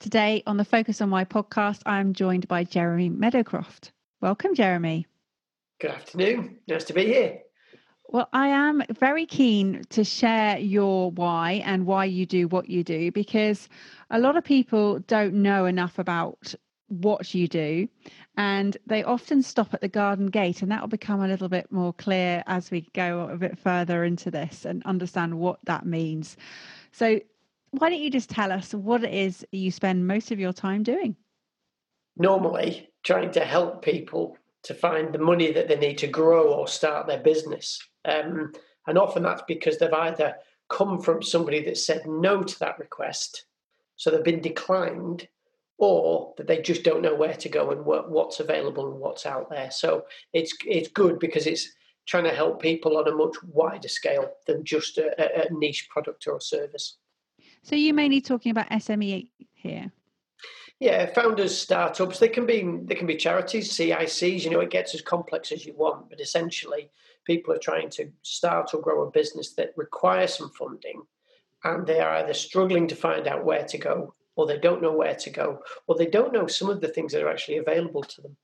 Today on the Focus on Why podcast, I am joined by Jeremy Meadowcroft. Welcome, Jeremy. Good afternoon. Nice to be here. Well, I am very keen to share your why and why you do what you do because a lot of people don't know enough about what you do and they often stop at the garden gate and that will become a little bit more clear as we go a bit further into this and understand what that means. So why don't you just tell us what it is you spend most of your time doing? Normally, trying to help people to find the money that they need to grow or start their business. Um, and often that's because they've either come from somebody that said no to that request, so they've been declined, or that they just don't know where to go and what, what's available and what's out there. So it's it's good because it's trying to help people on a much wider scale than just a, a niche product or service. So you mainly talking about SME here? Yeah, founders, startups. They can be they can be charities, CICs. You know, it gets as complex as you want, but essentially, people are trying to start or grow a business that requires some funding, and they are either struggling to find out where to go, or they don't know where to go, or they don't know some of the things that are actually available to them.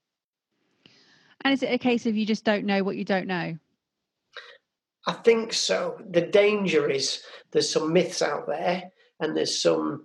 And is it a case of you just don't know what you don't know? I think so. The danger is there's some myths out there and there's some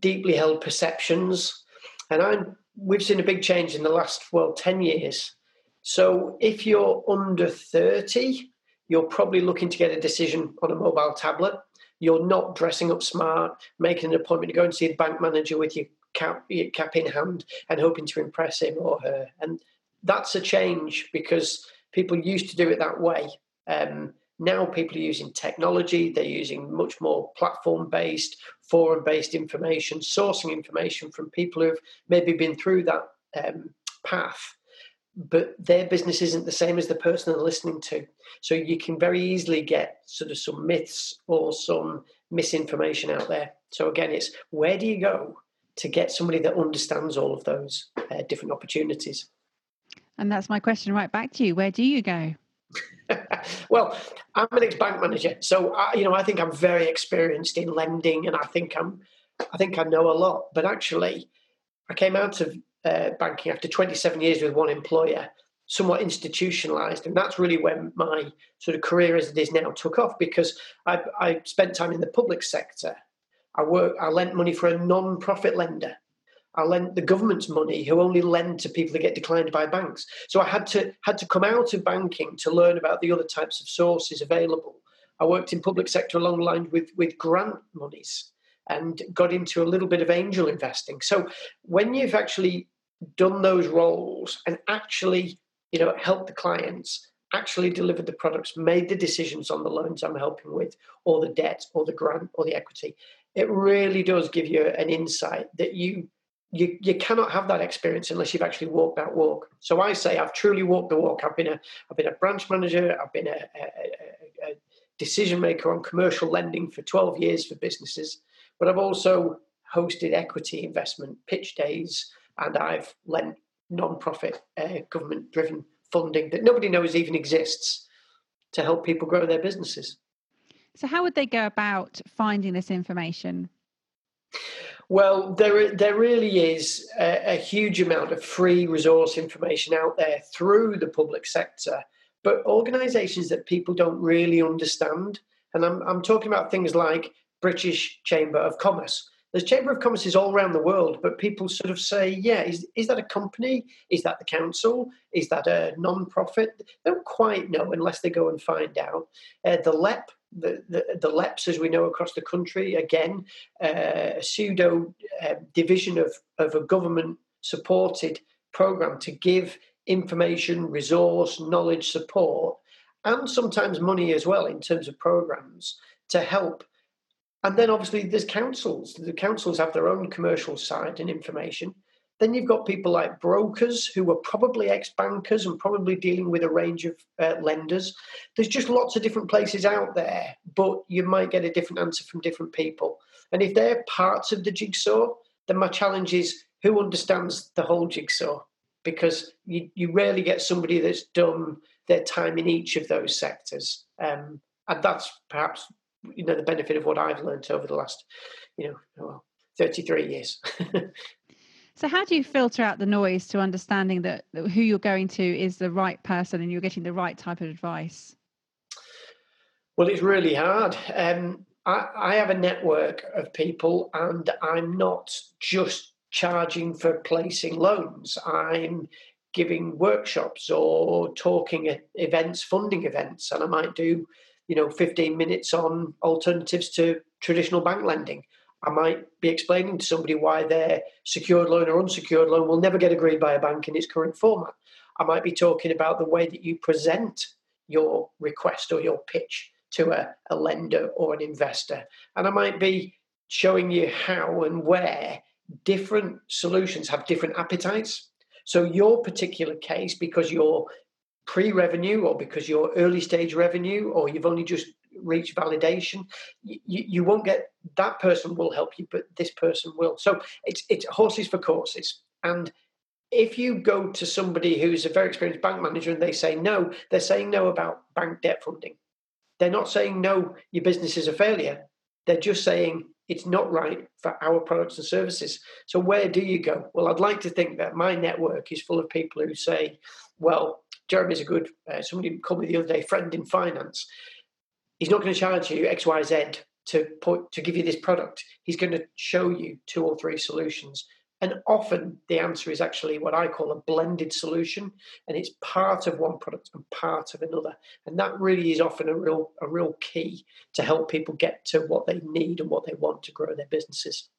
deeply held perceptions. And I'm, we've seen a big change in the last, well, 10 years. So if you're under 30, you're probably looking to get a decision on a mobile tablet. You're not dressing up smart, making an appointment to go and see the bank manager with your cap, your cap in hand and hoping to impress him or her. And that's a change because people used to do it that way. Um, now people are using technology, they're using much more platform based, forum based information, sourcing information from people who've maybe been through that um, path. But their business isn't the same as the person they're listening to. So you can very easily get sort of some myths or some misinformation out there. So again, it's where do you go to get somebody that understands all of those uh, different opportunities? And that's my question right back to you. Where do you go? well, I'm an ex-bank manager, so I, you know I think I'm very experienced in lending, and I think I'm, I think I know a lot. But actually, I came out of uh, banking after 27 years with one employer, somewhat institutionalized, and that's really when my sort of career as it is now took off because I, I spent time in the public sector. I work, I lent money for a non-profit lender I lent the government's money, who only lend to people that get declined by banks. So I had to had to come out of banking to learn about the other types of sources available. I worked in public sector along the line with with grant monies and got into a little bit of angel investing. So when you've actually done those roles and actually you know helped the clients actually delivered the products made the decisions on the loans i'm helping with or the debt or the grant or the equity it really does give you an insight that you you, you cannot have that experience unless you've actually walked that walk. So I say I've truly walked the walk. I've been a I've been a branch manager. I've been a, a, a decision maker on commercial lending for 12 years for businesses, but I've also hosted equity investment pitch days, and I've lent non-profit uh, government-driven funding that nobody knows even exists to help people grow their businesses. So, how would they go about finding this information? Well, there there really is a, a, huge amount of free resource information out there through the public sector, but organisations that people don't really understand. And I'm I'm talking about things like British Chamber of Commerce. There's Chamber of Commerce is all around the world, but people sort of say, yeah, is, is that a company? Is that the council? Is that a non-profit? They don't quite know unless they go and find out. Uh, the LEP, the, the, the LEPs, as we know across the country, again, uh, a pseudo uh, division of, of a government supported program to give information, resource, knowledge, support, and sometimes money as well in terms of programs to help And then obviously there's councils. The councils have their own commercial side and information. Then you've got people like brokers who are probably ex bankers and probably dealing with a range of uh, lenders. There's just lots of different places out there, but you might get a different answer from different people. And if they're parts of the jigsaw, then my challenge is who understands the whole jigsaw? Because you, you rarely get somebody that's done their time in each of those sectors. Um, and that's perhaps you know the benefit of what I've learned over the last, you know, well, 33 years. So, how do you filter out the noise to understanding that, who you're going to is the right person and you're getting the right type of advice? Well, it's really hard. Um, I, I have a network of people, and I'm not just charging for placing loans. I'm giving workshops or talking at events, funding events, and I might do, you know, 15 minutes on alternatives to traditional bank lending. I might be explaining to somebody why their secured loan or unsecured loan will never get agreed by a bank in its current format. I might be talking about the way that you present your request or your pitch to a, a lender or an investor. And I might be showing you how and where different solutions have different appetites. So, your particular case, because you're pre revenue or because you're early stage revenue or you've only just reach validation you, you won't get that person will help you but this person will. So it's it's horses for courses. And if you go to somebody who's a very experienced bank manager and they say no they're saying no about bank debt funding. They're not saying no your business is a failure. They're just saying it's not right for our products and services. So where do you go? Well i'd like to think that my network is full of people who say well jeremy's a good uh, somebody called me the other day friend in finance he's not going to challenge you X, Y, Z to put to give you this product. He's going to show you two or three solutions. And often the answer is actually what I call a blended solution, and it's part of one product and part of another. And that really is often a real a real key to help people get to what they need and what they want to grow their businesses.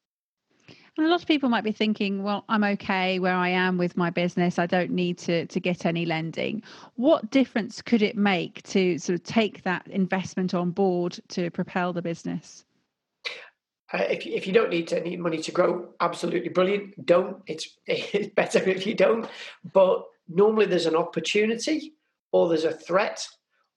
A lot of people might be thinking, well, I'm okay where I am with my business. I don't need to, to get any lending. What difference could it make to sort of take that investment on board to propel the business? Uh, if, if you don't need any money to grow, absolutely brilliant. Don't. It's, it's better if you don't. But normally there's an opportunity or there's a threat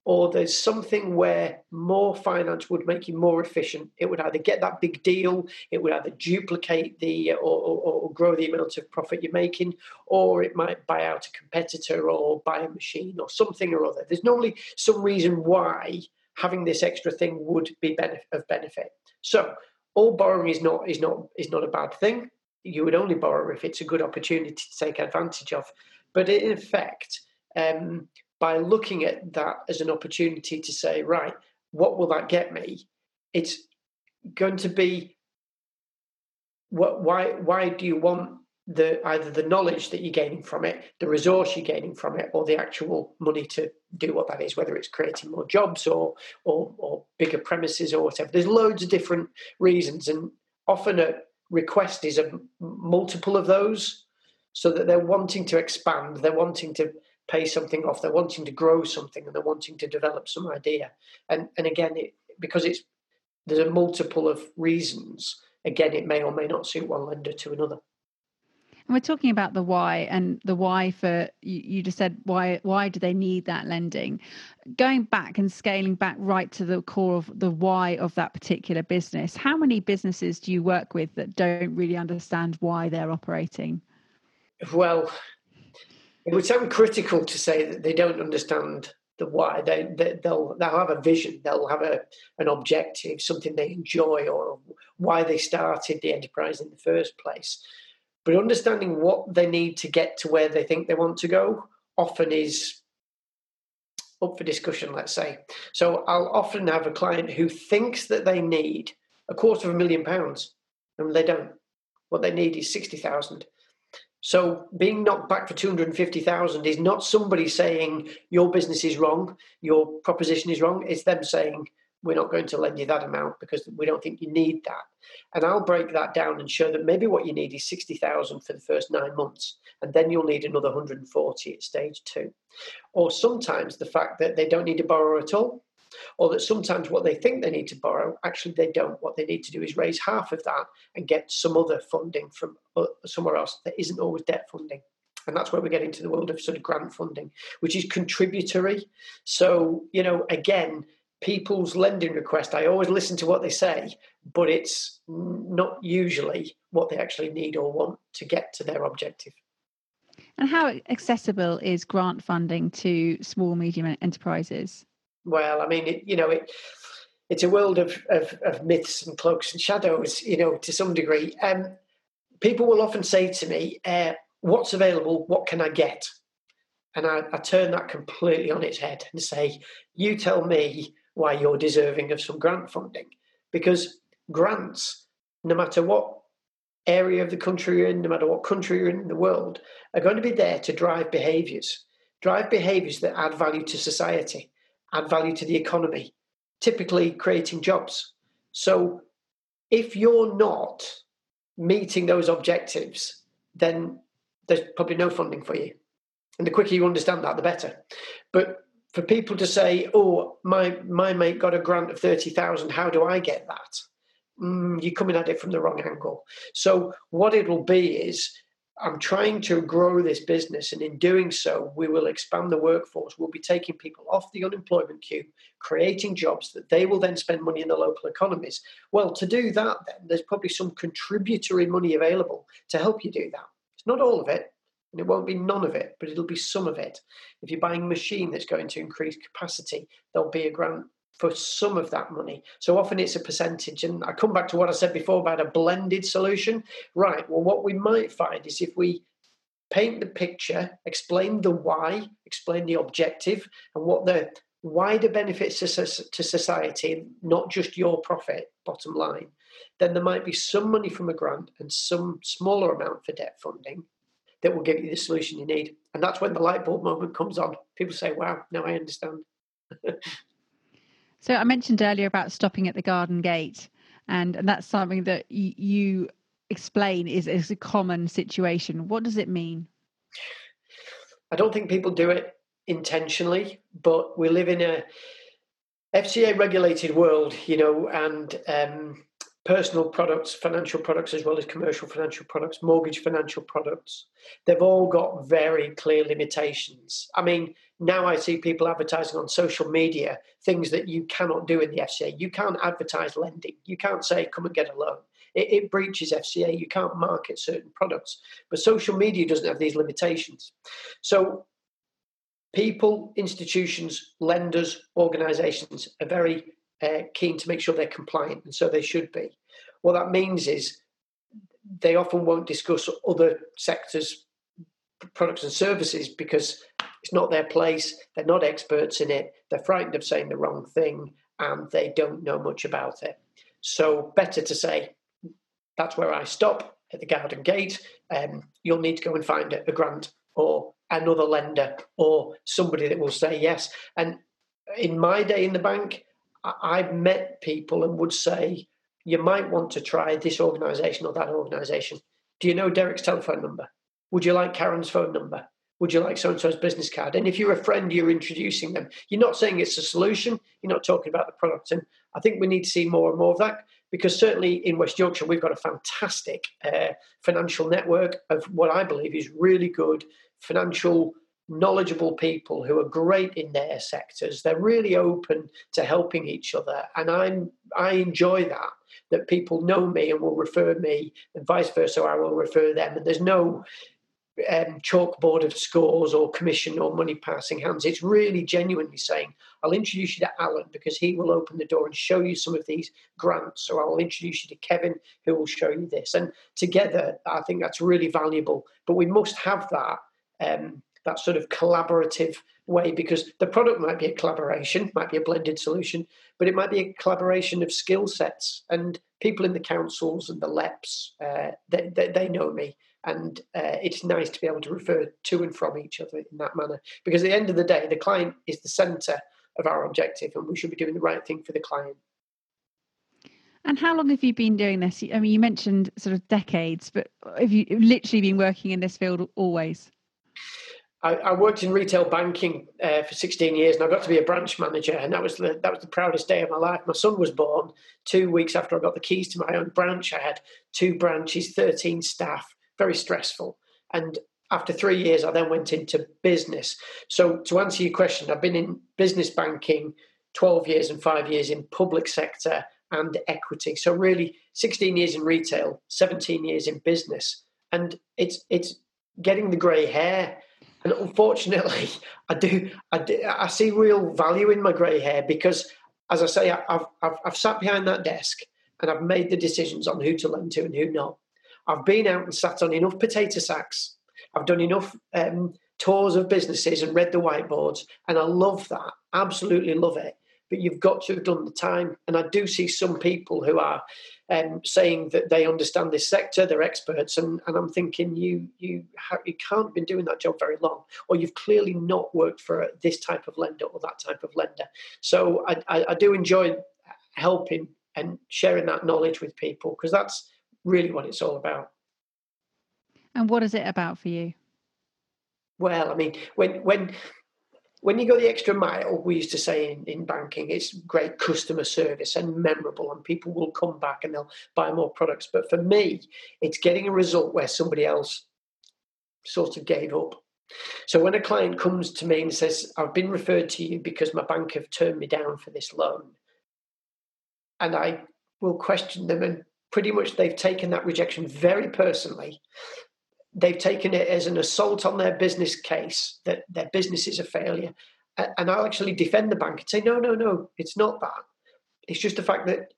or there's something where more finance would make you more efficient. It would either get that big deal, it would either duplicate the or, or, or, grow the amount of profit you're making, or it might buy out a competitor or buy a machine or something or other. There's normally some reason why having this extra thing would be of benefit. So all borrowing is not is not is not a bad thing. You would only borrow if it's a good opportunity to take advantage of. But in effect, um, by looking at that as an opportunity to say, right, what will that get me? It's going to be what why why do you want the either the knowledge that you're gaining from it, the resource you're gaining from it, or the actual money to do what that is, whether it's creating more jobs or or, or bigger premises or whatever. There's loads of different reasons, and often a request is a multiple of those, so that they're wanting to expand, they're wanting to pay something off. They're wanting to grow something and they're wanting to develop some idea. And and again, it, because it's there's a multiple of reasons. Again, it may or may not suit one lender to another. And we're talking about the why and the why for you, you just said why why do they need that lending? Going back and scaling back right to the core of the why of that particular business. How many businesses do you work with that don't really understand why they're operating? Well, it would sound critical to say that they don't understand the why. They, they will they'll have a vision. They'll have a an objective, something they enjoy, or why they started the enterprise in the first place. But understanding what they need to get to where they think they want to go often is up for discussion. Let's say. So I'll often have a client who thinks that they need a quarter of a million pounds, and they don't. What they need is sixty thousand so being knocked back for 250,000 is not somebody saying your business is wrong, your proposition is wrong. It's them saying we're not going to lend you that amount because we don't think you need that. And I'll break that down and show that maybe what you need is 60,000 for the first 9 months and then you'll need another 140 at stage 2. Or sometimes the fact that they don't need to borrow at all or that sometimes what they think they need to borrow, actually they don't. What they need to do is raise half of that and get some other funding from uh, somewhere else that isn't always debt funding. And that's where we get into the world of sort of grant funding, which is contributory. So, you know, again, people's lending request, I always listen to what they say, but it's not usually what they actually need or want to get to their objective. And how accessible is grant funding to small, medium enterprises? Well, I mean, it, you know, it, it's a world of, of, of, myths and cloaks and shadows, you know, to some degree. Um, people will often say to me, uh, What's available? What can I get? And I, I turn that completely on its head and say, You tell me why you're deserving of some grant funding. Because grants, no matter what area of the country you're in, no matter what country you're in, in the world, are going to be there to drive behaviours, drive behaviours that add value to society, add value to the economy, typically creating jobs. So if you're not meeting those objectives, then there's probably no funding for you. And the quicker you understand that, the better. But for people to say, "Oh, my my mate got a grant of thirty thousand. How do I get that?" Mm, you're coming at it from the wrong angle. So what it'll be is, I'm trying to grow this business, and in doing so, we will expand the workforce. We'll be taking people off the unemployment queue, creating jobs that they will then spend money in the local economies. Well, to do that, then there's probably some contributory money available to help you do that. It's not all of it, and it won't be none of it, but it'll be some of it. If you're buying a machine that's going to increase capacity, there'll be a grant for some of that money. So often it's a percentage. And I come back to what I said before about a blended solution. Right, well, what we might find is if we paint the picture, explain the why, explain the objective, and what the wider benefits to society, not just your profit, bottom line, then there might be some money from a grant and some smaller amount for debt funding that will give you the solution you need. And that's when the light bulb moment comes on. People say, wow, now I understand. so I mentioned earlier about stopping at the garden gate. And, and that's something that y- you explain is, is a common situation. What does it mean? I don't think people do it intentionally, but we live in a FCA regulated world, you know, and um, personal products, financial products, as well as commercial financial products, mortgage financial products. They've all got very clear limitations. I mean, now I see people advertising on social media things that you cannot do in the FCA. You can't advertise lending. You can't say, come and get a loan. It, it breaches FCA. You can't market certain products. But social media doesn't have these limitations. So people, institutions, lenders, organizations are very uh, keen to make sure they're compliant, and so they should be. What that means is they often won't discuss other sectors' products and services because it's not their place, they're not experts in it, they're frightened of saying the wrong thing, and they don't know much about it. So, better to say, that's where I stop at the garden gate. Um, you'll need to go and find a, a grant or another lender or somebody that will say yes. And in my day in the bank, I've met people and would say, you might want to try this organisation or that organisation. Do you know Derek's telephone number? Would you like Karen's phone number? Would you like so and so's business card? And if you're a friend, you're introducing them. You're not saying it's a solution, you're not talking about the product. And I think we need to see more and more of that because certainly in West Yorkshire, we've got a fantastic uh, financial network of what I believe is really good financial knowledgeable people who are great in their sectors. They're really open to helping each other, and I'm I enjoy that. That people know me and will refer me, and vice versa, I will refer them. And there's no um, chalkboard of scores or commission or money passing hands. It's really genuinely saying, I'll introduce you to Alan because he will open the door and show you some of these grants, or I'll introduce you to Kevin who will show you this. And together, I think that's really valuable. But we must have that. Um, that sort of collaborative way because the product might be a collaboration, might be a blended solution, but it might be a collaboration of skill sets. And people in the councils and the LEPs, uh, they, they, they, know me. And uh, it's nice to be able to refer to and from each other in that manner. Because at the end of the day, the client is the centre of our objective, and we should be doing the right thing for the client. And how long have you been doing this? I mean, you mentioned sort of decades, but have you literally been working in this field always? I, I, worked in retail banking uh, for 16 years, and I got to be a branch manager, and that was the that was the proudest day of my life. My son was born two weeks after I got the keys to my own branch. I had two branches, 13 staff, very stressful. And after three years, I then went into business. So to answer your question, I've been in business banking 12 years and five years in public sector and equity. So really, 16 years in retail, 17 years in business, and it's it's getting the grey hair and unfortunately, I do, I do, I see real value in my grey hair because, as I say, I've, I've, I've sat behind that desk and I've made the decisions on who to lend to and who not. I've been out and sat on enough potato sacks. I've done enough um, tours of businesses and read the whiteboards, and I love that. Absolutely love it but you've got to have done the time. And I do see some people who are um, saying that they understand this sector, they're experts, and, and I'm thinking you you ha- you can't have been doing that job very long, or you've clearly not worked for this type of lender or that type of lender. So I, I, I do enjoy helping and sharing that knowledge with people because that's really what it's all about. And what is it about for you? Well, I mean, when when when you go the extra mile, we used to say in, in banking, it's great customer service and memorable, and people will come back and they'll buy more products. But for me, it's getting a result where somebody else sort of gave up. So when a client comes to me and says, I've been referred to you because my bank have turned me down for this loan, and I will question them, and pretty much they've taken that rejection very personally they've taken it as an assault on their business case that their business is a failure. And I'll actually defend the bank and say, no, no, no, it's not that. It's just the fact that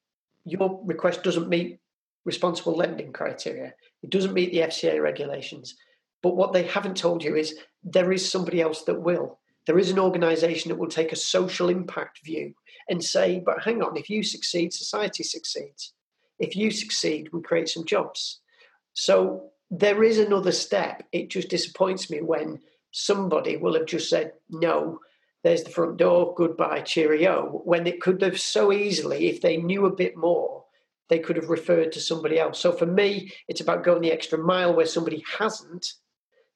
your request doesn't meet responsible lending criteria. It doesn't meet the FCA regulations. But what they haven't told you is there is somebody else that will. There is an organization that will take a social impact view and say, but hang on, if you succeed, society succeeds. If you succeed, we create some jobs. So there is another step. It just disappoints me when somebody will have just said, no, there's the front door, goodbye, cheerio, when it could have so easily, if they knew a bit more, they could have referred to somebody else. So for me, it's about going the extra mile where somebody hasn't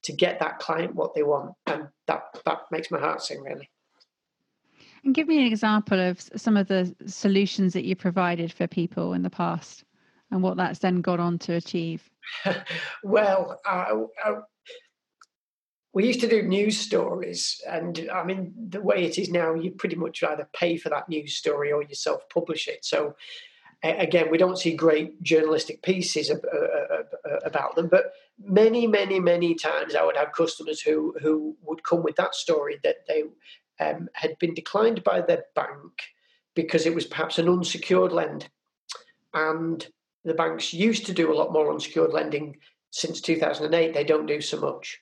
to get that client what they want. And that, that makes my heart sing, really. And give me an example of some of the solutions that you provided for people in the past and what that's then gone on to achieve. well, uh, uh, we used to do news stories, and I mean, the way it is now, you pretty much either pay for that news story or you self publish it. So, again, we don't see great journalistic pieces about them, but many, many, many times I would have customers who, who would come with that story that they um, had been declined by their bank because it was perhaps an unsecured lend. And the banks used to do a lot more unsecured lending since 2008. They don't do so much.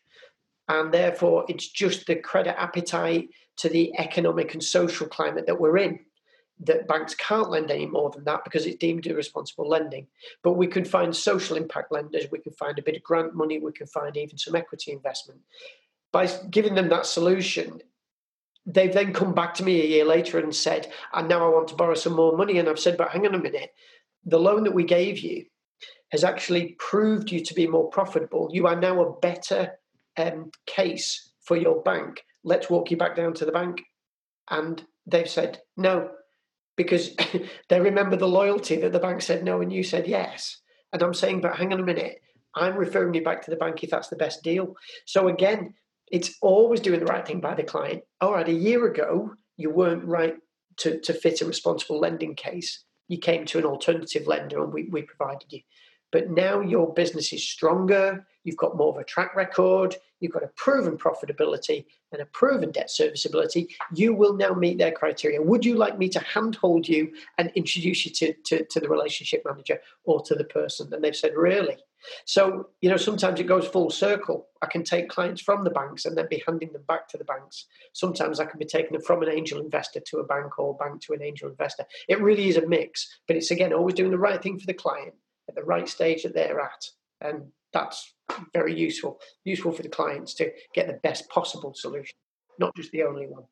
And therefore, it's just the credit appetite to the economic and social climate that we're in that banks can't lend any more than that because it's deemed irresponsible lending. But we can find social impact lenders, we can find a bit of grant money, we can find even some equity investment. By giving them that solution, they've then come back to me a year later and said, and now I want to borrow some more money. And I've said, but hang on a minute, the loan that we gave you has actually proved you to be more profitable. You are now a better um, case for your bank. Let's walk you back down to the bank. And they've said no, because they remember the loyalty that the bank said no and you said yes. And I'm saying, but hang on a minute, I'm referring you back to the bank if that's the best deal. So again, it's always doing the right thing by the client. All right, a year ago, you weren't right to, to fit a responsible lending case you came to an alternative lender and we, we provided you. But now your business is stronger, you've got more of a track record, you've got a proven profitability and a proven debt serviceability. You will now meet their criteria. Would you like me to handhold you and introduce you to, to, to the relationship manager or to the person? And they've said, Really? So, you know, sometimes it goes full circle. I can take clients from the banks and then be handing them back to the banks. Sometimes I can be taking them from an angel investor to a bank or bank to an angel investor. It really is a mix, but it's again always doing the right thing for the client at the right stage that they're at. And that's very useful, useful for the clients to get the best possible solution, not just the only one.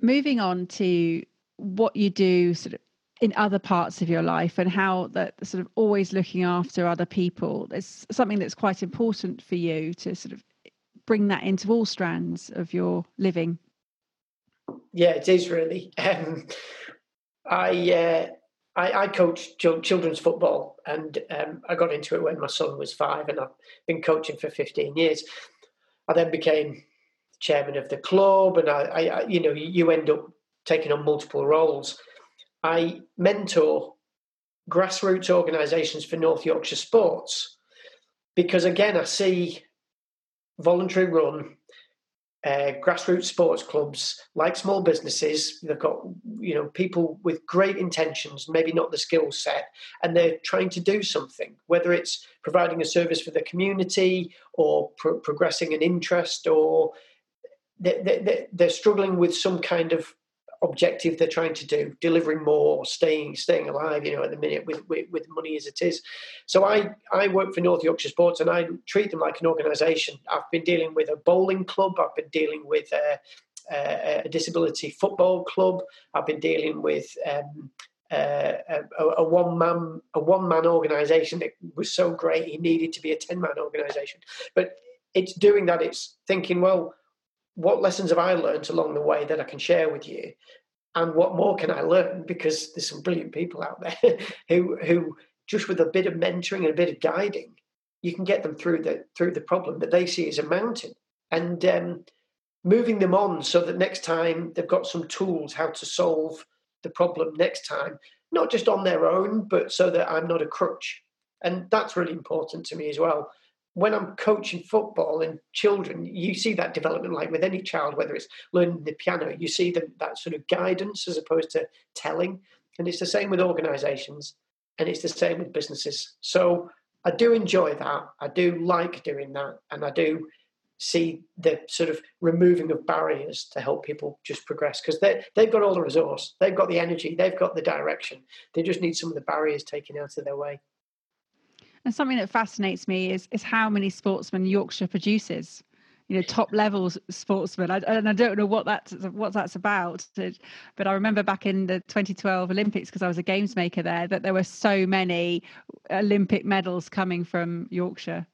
Moving on to what you do sort of in other parts of your life and how that sort of always looking after other people is something that's quite important for you to sort of bring that into all strands of your living? Yeah, it is really. Um, I, uh, I, I coach children's football, and um, I got into it when my son was five, and I've been coaching for 15 years. I then became chairman of the club, and I, I you know, you end up taking on multiple roles. I mentor grassroots organisations for North Yorkshire sports because, again, I see voluntary run uh, grassroots sports clubs like small businesses they've got you know people with great intentions maybe not the skill set and they're trying to do something whether it's providing a service for the community or pro- progressing an interest or they, they, they're struggling with some kind of objective they're trying to do, delivering more, staying staying alive. You know, at the minute with, with, with money as it is. So I I work for North Yorkshire Sports and I treat them like an organisation. I've been dealing with a bowling club. I've been dealing with a, a, disability football club. I've been dealing with. Um, uh, a, a, one man a one man organisation that was so great he needed to be a ten man organisation. But it's doing that. It's thinking well what lessons have I learned along the way that I can share with you? And what more can I learn? Because there's some brilliant people out there who who just with a bit of mentoring and a bit of guiding, you can get them through the through the problem that they see as a mountain. And um, moving them on so that next time they've got some tools how to solve the problem next time, not just on their own, but so that I'm not a crutch. And that's really important to me as well when I'm coaching football and children, you see that development like with any child, whether it's learning the piano, you see the, that sort of guidance as opposed to telling. And it's the same with organizations and it's the same with businesses. So I do enjoy that. I do like doing that. And I do see the sort of removing of barriers to help people just progress because they, they've got all the resource, they've got the energy, they've got the direction. They just need some of the barriers taken out of their way. And something that fascinates me is is how many sportsmen Yorkshire produces. You know, top level sportsmen, I, and I don't know what that's what that's about. But I remember back in the 2012 Olympics, because I was a games maker there, that there were so many Olympic medals coming from Yorkshire.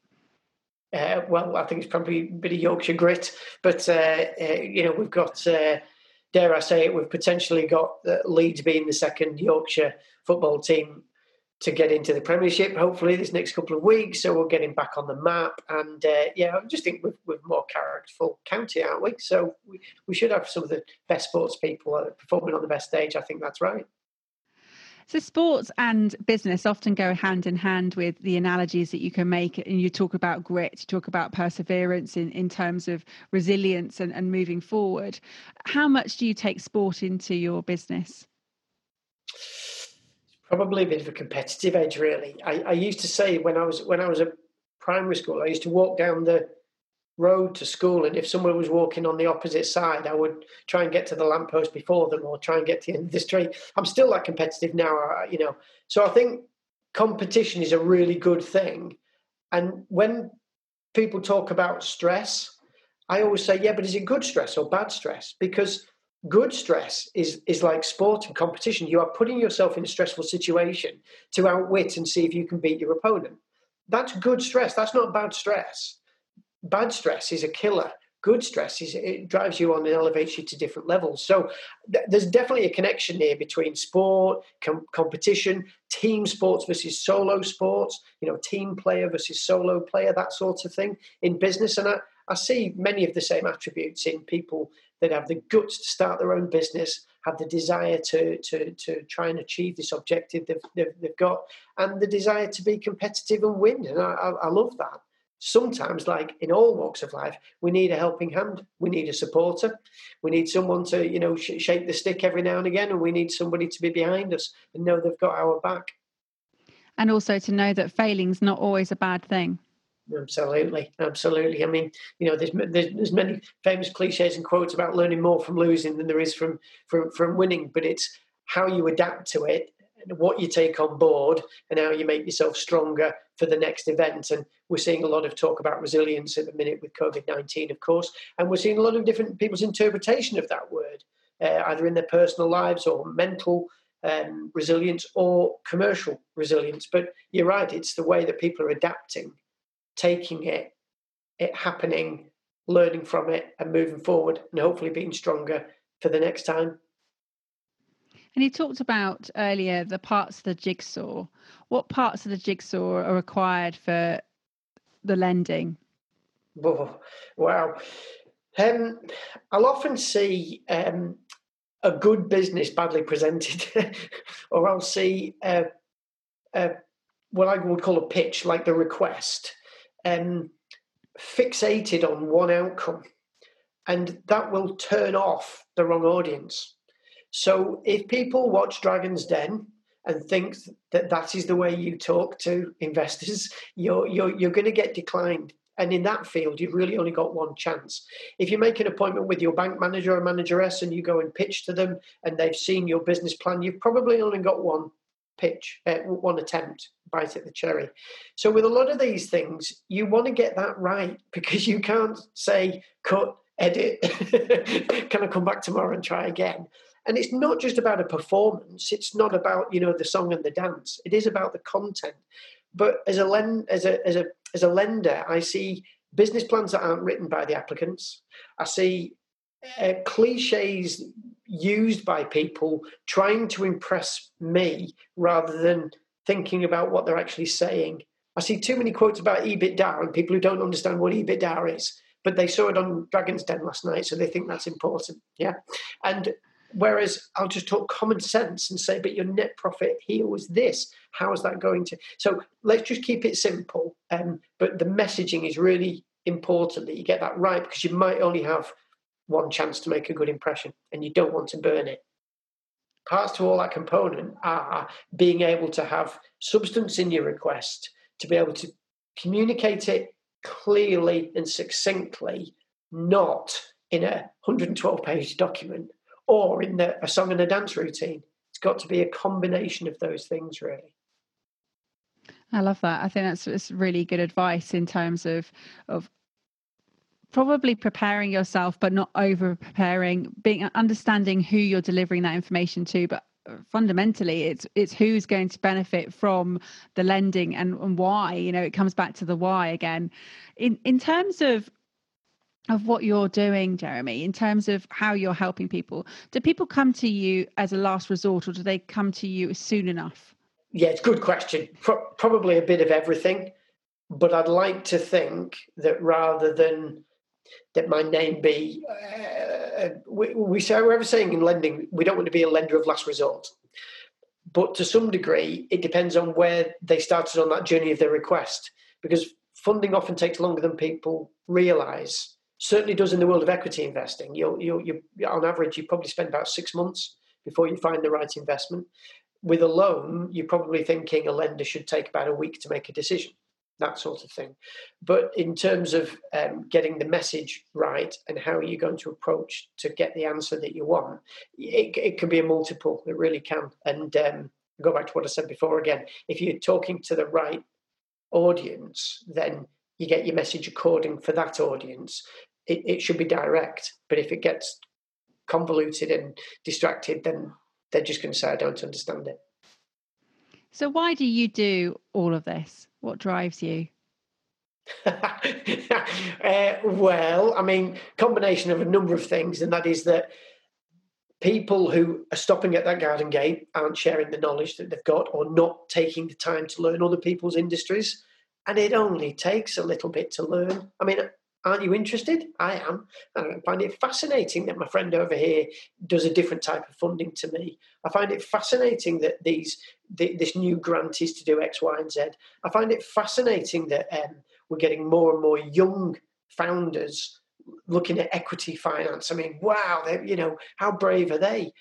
Uh, well, I think it's probably a bit of Yorkshire grit, but uh, uh, you know we've got, uh, dare I say it, we've potentially got Leeds being the second Yorkshire football team to get into the Premiership, hopefully, this next couple of weeks. So we're getting back on the map. And uh, yeah, I just think we're, we're more characterful county, aren't we? So we, we should have some of the best sports people performing on the best stage. I think that's right. So, sports and business often go hand in hand with the analogies that you can make. And you talk about grit, you talk about perseverance in, in terms of resilience and, and moving forward. How much do you take sport into your business? Probably a bit of a competitive edge, really. I, I used to say when I was when I was at primary school, I used to walk down the road to school, and if someone was walking on the opposite side, I would try and get to the lamppost before them, or try and get to the end of the street. I'm still that competitive now, uh, uh, you know. So I think competition is a really good thing. And when people talk about stress, I always say, yeah, but is it good stress or bad stress? Because good stress is is like sport and competition. You are putting yourself in a stressful situation to outwit and see if you can beat your opponent. That's good stress. That's not bad stress. Bad stress is a killer. Good stress is it drives you on and elevates you to different levels. So th- there's definitely a connection here between sport com- competition team sports versus solo sports you know team player versus solo player that sort of thing in business. And i, I see many of the same attributes in people that have the guts to start their own business, have the desire to to to try and achieve this objective they've, they've, they've got, and the desire to be competitive and win. And I, I, I love that. Sometimes, like in all walks of life, we need a helping hand. We need a supporter. We need someone to, you know, sh- shake the stick every now and again, and we need somebody to be behind us and know they've got our back. And also to know that failing's not always a bad thing. Absolutely, absolutely. I mean, you know, there's, there's, there's many famous cliches and quotes about learning more from losing than there is from from from winning, but it's how you adapt to it, what you take on board, and how you make yourself stronger for the next event. And we're seeing a lot of talk about resilience at the minute with COVID nineteen, of course, and we're seeing a lot of different people's interpretation of that word, uh, either in their personal lives or mental um, resilience or commercial resilience. But you're right; it's the way that people are adapting taking it, it happening, learning from it and moving forward and hopefully being stronger for the next time. And you talked about earlier the parts of the jigsaw. What parts of the jigsaw are required for the lending? Oh, wow. Um, I'll often see um, a good business badly presented, or I'll see a, a, what I would call a pitch, like the request, um, fixated on one outcome, and that will turn off the wrong audience. So if people watch Dragon's Den and think that that is the way you talk to investors, you're you're you're going to get declined. And in that field, you've really only got one chance. If you make an appointment with your bank manager or manageress and you go and pitch to them and they've seen your business plan, you've probably only got one pitch, uh, one attempt, bite at the cherry. So with a lot of these things, you want to get that right because you can't say, cut, edit, can I come back tomorrow and try again? And it's not just about a performance. It's not about you know the song and the dance. It is about the content. But as a lend, as a as a as a lender, I see business plans that aren't written by the applicants. I see uh, cliches used by people trying to impress me rather than thinking about what they're actually saying. I see too many quotes about EBITDA and people who don't understand what EBITDA is, but they saw it on Dragon's Den last night, so they think that's important. Yeah. And Whereas I'll just talk common sense and say, but your net profit here was this. How is that going to? So let's just keep it simple. Um, but the messaging is really important that you get that right because you might only have one chance to make a good impression and you don't want to burn it. Parts to all that component are being able to have substance in your request, to be able to communicate it clearly and succinctly, not in a 112 page document or in the, a song and a dance routine. It's got to be a combination of those things, really. I love that. I think that's, that's really good advice in terms of of probably preparing yourself, but not over preparing. Being understanding who you're delivering that information to, but uh, fundamentally it's it's who's going to benefit from the lending and, and why you know it comes back to the why again in in terms of of what you're doing, Jeremy, in terms of how you're helping people. Do people come to you as a last resort or do they come to you soon enough? Yeah, it's a good question. Pro- probably a bit of everything. But I'd like to think that rather than that my name be, uh, we, we say, we're ever saying in lending, we don't want to be a lender of last resort. But to some degree, it depends on where they started on that journey of their request because funding often takes longer than people realize certainly does in the world of equity investing. You'll, you'll, you on average, you probably spend about six months before you find the right investment. With a loan, you're probably thinking a lender should take about a week to make a decision, that sort of thing. But in terms of um, getting the message right and how you're going to approach to get the answer that you want, it, it can be a multiple. It really can. And um, go back to what I said before again. If you're talking to the right audience, then you get your message according for that audience it, it should be direct. But if it gets convoluted and distracted, then they're just going to say, I don't understand it. So, why do you do all of this? What drives you? uh, well, I mean, combination of a number of things, and that is that people who are stopping at that garden gate aren't sharing the knowledge that they've got or not taking the time to learn other people's industries. And it only takes a little bit to learn. I mean, Aren't you interested? I am. And I find it fascinating that my friend over here does a different type of funding to me. I find it fascinating that these the, this new grant is to do X, Y, and Z. I find it fascinating that um, we're getting more and more young founders looking at equity finance. I mean, wow, you know, how brave are they?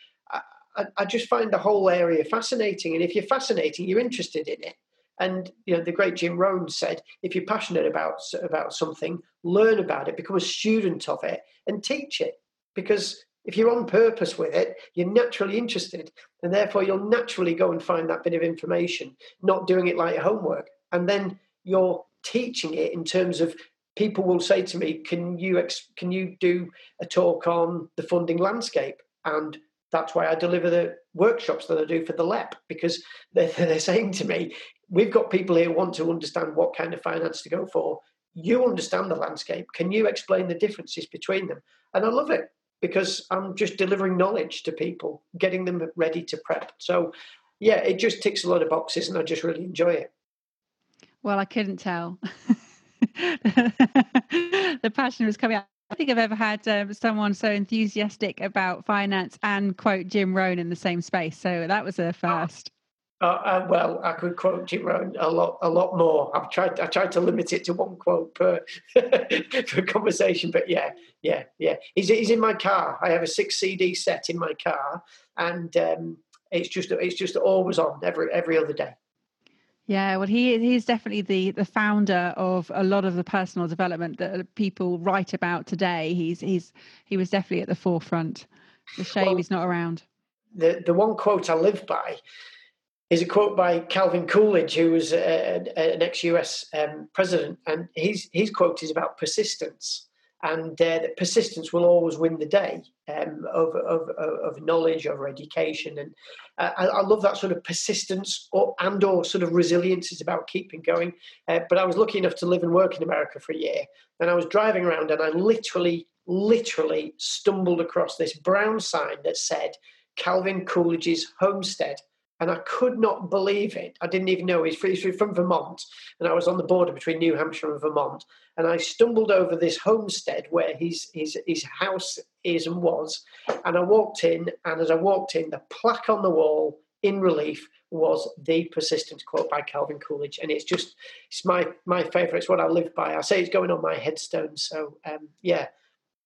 I, I just find the whole area fascinating. And if you're fascinating, you're interested in it. And you know, the great Jim Rohn said, if you're passionate about about something, learn about it, become a student of it, and teach it. Because if you're on purpose with it, you're naturally interested, and therefore you'll naturally go and find that bit of information, not doing it like homework. And then you're teaching it in terms of people will say to me, "Can you ex- can you do a talk on the funding landscape?" And that's why I deliver the workshops that I do for the LEP because they're, they're saying to me, we've got people here who want to understand what kind of finance to go for. you understand the landscape. Can you explain the differences between them? And I love it because I'm just delivering knowledge to people, getting them ready to prep. So, yeah, it just ticks a lot of boxes, and I just really enjoy it. Well, I couldn't tell. the passion was coming out. I think I've ever had um, someone so enthusiastic about finance and quote Jim Rohn in the same space. So that was a first. Uh, uh, well, I could quote Jim Rohn a lot, a lot more. I've tried, I tried to limit it to one quote per, per conversation, but yeah, yeah, yeah. He's, he's in my car. I have a six CD set in my car, and um, it's just, it's just always on every every other day. Yeah, well, he he's definitely the the founder of a lot of the personal development that people write about today. He's he's he was definitely at the forefront. The shame well, he's not around. The the one quote I live by is a quote by Calvin Coolidge, who was a, a, an ex-US um, president, and his his quote is about persistence, and uh, that persistence will always win the day um, over, of knowledge, over education, and uh, I, I, love that sort of persistence or, and or sort of resilience is about keeping going. Uh, but I was lucky enough to live and work in America for a year, and I was driving around, and I literally, literally stumbled across this brown sign that said Calvin Coolidge's homestead and I could not believe it. I didn't even know he's from Vermont, and I was on the border between New Hampshire and Vermont, and I stumbled over this homestead where his his his house is and was, and I walked in, and as I walked in, the plaque on the wall in relief was the persistence quote by Calvin Coolidge, and it's just it's my my favourite. It's what I live by. I say it's going on my headstone. So um, yeah,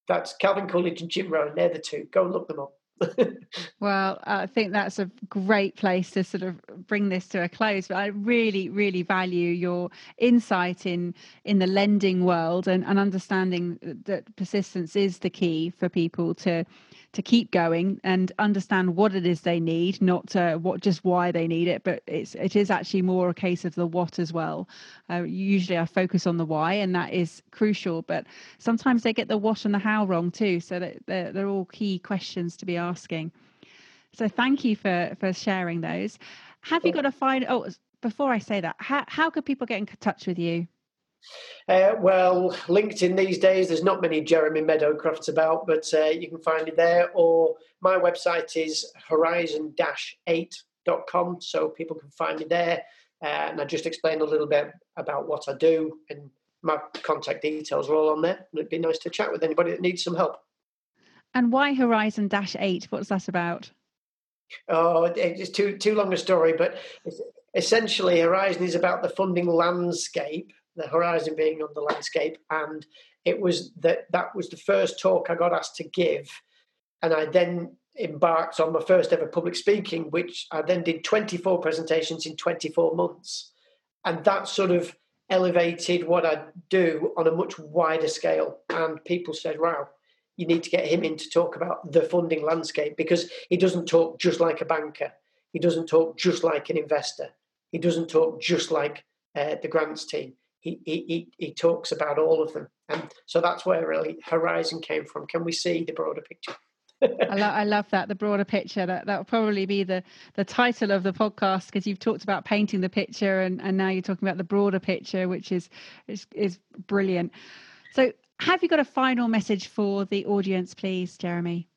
that's Calvin Coolidge and Jim Rohn. They're the two. Go and look them up well, I think that's a great place to sort of bring this to a close. But I really, really value your insight in in the lending world and, and understanding that persistence is the key for people to to keep going and understand what it is they need, not uh, what just why they need it, but it's it is actually more a case of the what as well. Uh, usually, I focus on the why, and that is crucial. But sometimes they get the what and the how wrong too. So that they're, they're all key questions to be asking. So thank you for for sharing those. Have you got a find? Oh, before I say that, how how could people get in touch with you? Uh, well, LinkedIn these days, there's not many Jeremy Meadowcrofts about, but uh, you can find it there. Or my website is horizon 8.com, so people can find me there. Uh, and I just explain a little bit about what I do, and my contact details are all on there. And it'd be nice to chat with anybody that needs some help. And why Horizon 8? What's that about? Oh, it's too too long a story, but essentially, Horizon is about the funding landscape the horizon being on the landscape. And it was that that was the first talk I got asked to give. And I then embarked on my first ever public speaking, which I then did 24 presentations in 24 months. And that sort of elevated what I do on a much wider scale. And people said, wow, you need to get him in to talk about the funding landscape because he doesn't talk just like a banker. He doesn't talk just like an investor. He doesn't talk just like uh, the grants team he, he, he talks about all of them. And so that's where really Horizon came from. Can we see the broader picture? I, lo- I, love that the broader picture. That that will probably be the the title of the podcast because you've talked about painting the picture and, and now you're talking about the broader picture, which is is is brilliant. So, have you got a final message for the audience, please, Jeremy?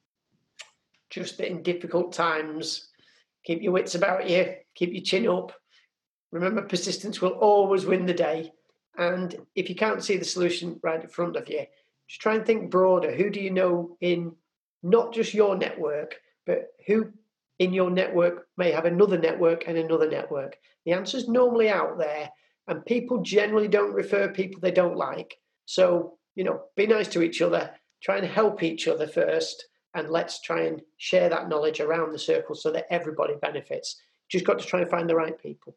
Just in difficult times, keep your wits about you, keep your chin up. Remember, persistence will always win the day. And if you can't see the solution right in front of you, just try and think broader. Who do you know in not just your network, but who in your network may have another network and another network? The answer's normally out there, and people generally don't refer people they don't like. So, you know, be nice to each other, try and help each other first, and let's try and share that knowledge around the circle so that everybody benefits. Just got to try and find the right people.